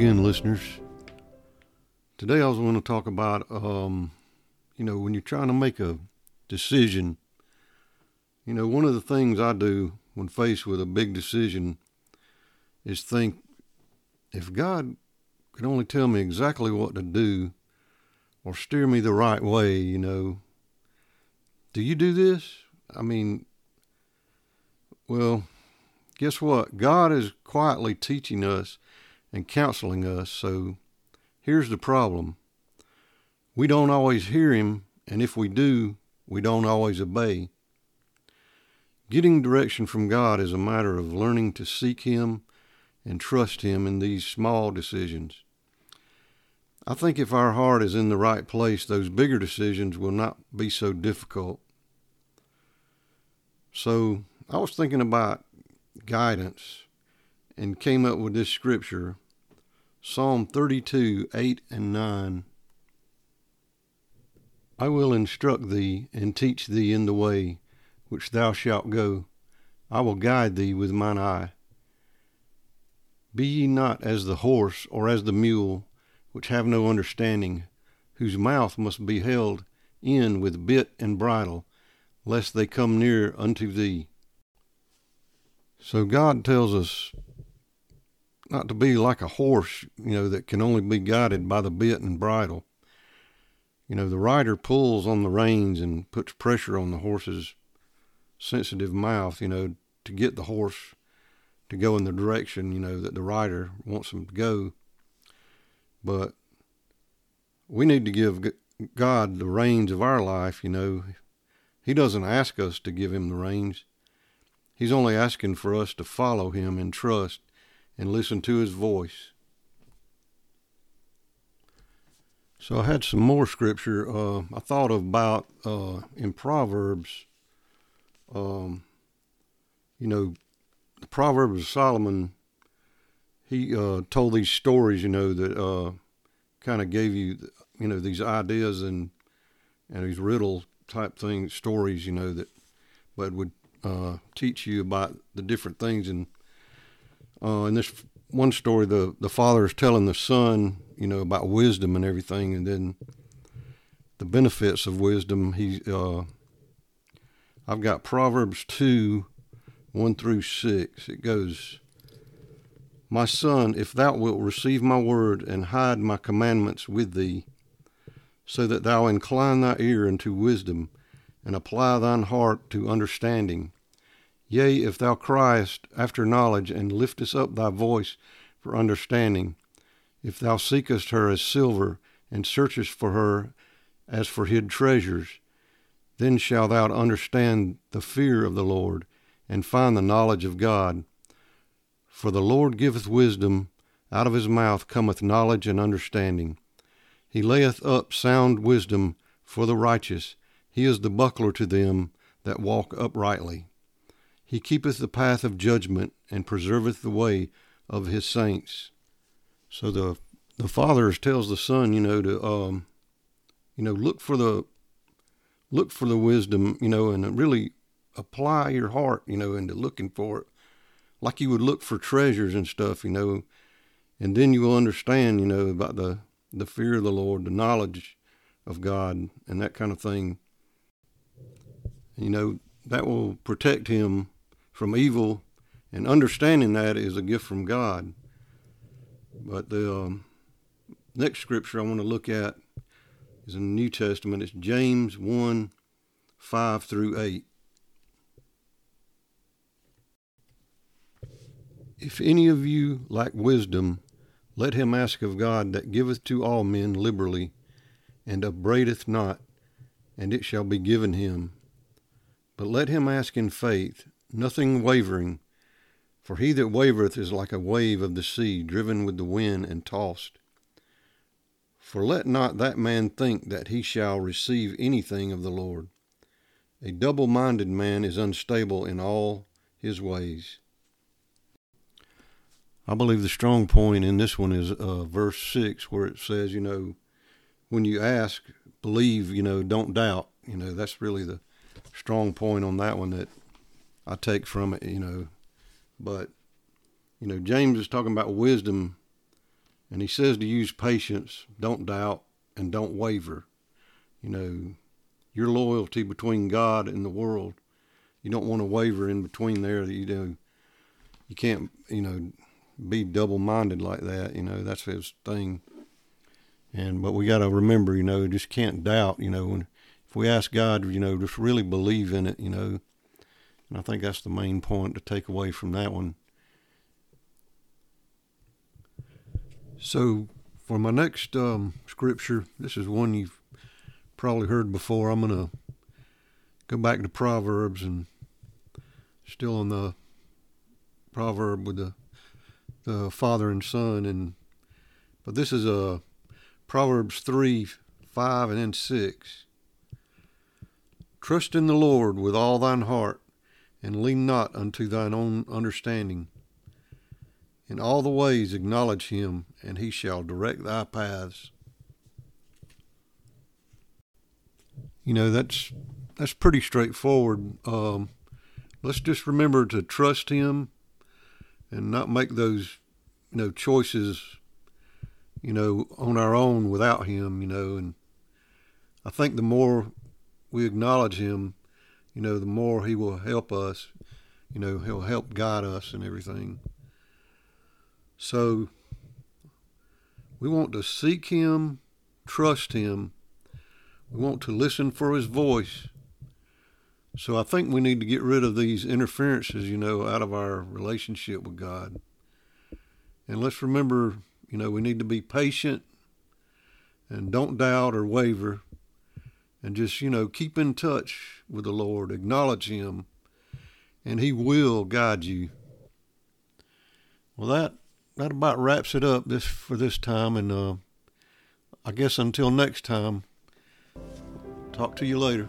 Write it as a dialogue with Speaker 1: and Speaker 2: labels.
Speaker 1: again, listeners. Today I was going to talk about, um, you know, when you're trying to make a decision, you know, one of the things I do when faced with a big decision is think if God could only tell me exactly what to do or steer me the right way, you know, do you do this? I mean, well, guess what? God is quietly teaching us and counseling us. So here's the problem we don't always hear Him, and if we do, we don't always obey. Getting direction from God is a matter of learning to seek Him and trust Him in these small decisions. I think if our heart is in the right place, those bigger decisions will not be so difficult. So I was thinking about guidance and came up with this scripture Psalm 32 8 and 9. I will instruct thee and teach thee in the way which thou shalt go. I will guide thee with mine eye. Be ye not as the horse or as the mule, which have no understanding, whose mouth must be held in with bit and bridle, lest they come near unto thee. So God tells us not to be like a horse, you know, that can only be guided by the bit and bridle. You know, the rider pulls on the reins and puts pressure on the horse's sensitive mouth, you know, to get the horse to go in the direction, you know, that the rider wants him to go. But we need to give God the reins of our life, you know. He doesn't ask us to give him the reins. He's only asking for us to follow him in trust and listen to his voice. So I had some more scripture. Uh, I thought about uh, in Proverbs. Um, you know, the Proverbs of Solomon. He uh, told these stories. You know that uh, kind of gave you, you know, these ideas and and these riddle type things, stories. You know that, but would uh, teach you about the different things and uh, in this one story, the the father is telling the son, you know, about wisdom and everything, and then the benefits of wisdom. He, uh, I've got Proverbs two, one through six. It goes, "My son, if thou wilt receive my word and hide my commandments with thee, so that thou incline thy ear unto wisdom, and apply thine heart to understanding." Yea, if thou criest after knowledge, and liftest up thy voice for understanding, if thou seekest her as silver, and searchest for her as for hid treasures, then shalt thou understand the fear of the Lord, and find the knowledge of God. For the Lord giveth wisdom, out of his mouth cometh knowledge and understanding. He layeth up sound wisdom for the righteous, he is the buckler to them that walk uprightly. He keepeth the path of judgment and preserveth the way of his saints. So the the father tells the son, you know, to um, you know, look for the look for the wisdom, you know, and really apply your heart, you know, into looking for it, like you would look for treasures and stuff, you know, and then you will understand, you know, about the the fear of the Lord, the knowledge of God, and that kind of thing. You know, that will protect him from evil, and understanding that is a gift from God. But the um, next scripture I want to look at is in the New Testament. It's James 1 5 through 8. If any of you lack wisdom, let him ask of God that giveth to all men liberally, and upbraideth not, and it shall be given him. But let him ask in faith, nothing wavering. For he that wavereth is like a wave of the sea, driven with the wind and tossed. For let not that man think that he shall receive anything of the Lord. A double minded man is unstable in all his ways. I believe the strong point in this one is uh, verse 6, where it says, you know, when you ask, believe, you know, don't doubt. You know, that's really the strong point on that one that I take from it, you know. But, you know, James is talking about wisdom And he says to use patience, don't doubt, and don't waver. You know, your loyalty between God and the world. You don't want to waver in between there. You know, you can't, you know, be double minded like that. You know, that's his thing. And but we got to remember, you know, just can't doubt. You know, when if we ask God, you know, just really believe in it. You know, and I think that's the main point to take away from that one. So for my next um, scripture, this is one you've probably heard before. I'm going to go back to Proverbs and still on the proverb with the the father and son and but this is a Proverbs 3 5 and then 6 Trust in the Lord with all thine heart and lean not unto thine own understanding. In all the ways acknowledge him and he shall direct thy paths. You know that's that's pretty straightforward. Um, let's just remember to trust him and not make those you know choices you know on our own without him you know and i think the more we acknowledge him you know the more he will help us you know he'll help guide us and everything. So we want to seek him trust him. We want to listen for his voice. So I think we need to get rid of these interferences, you know, out of our relationship with God. And let's remember, you know, we need to be patient and don't doubt or waver and just, you know, keep in touch with the Lord, acknowledge Him, and He will guide you. Well, that that about wraps it up this for this time, and uh, I guess until next time, talk to you later.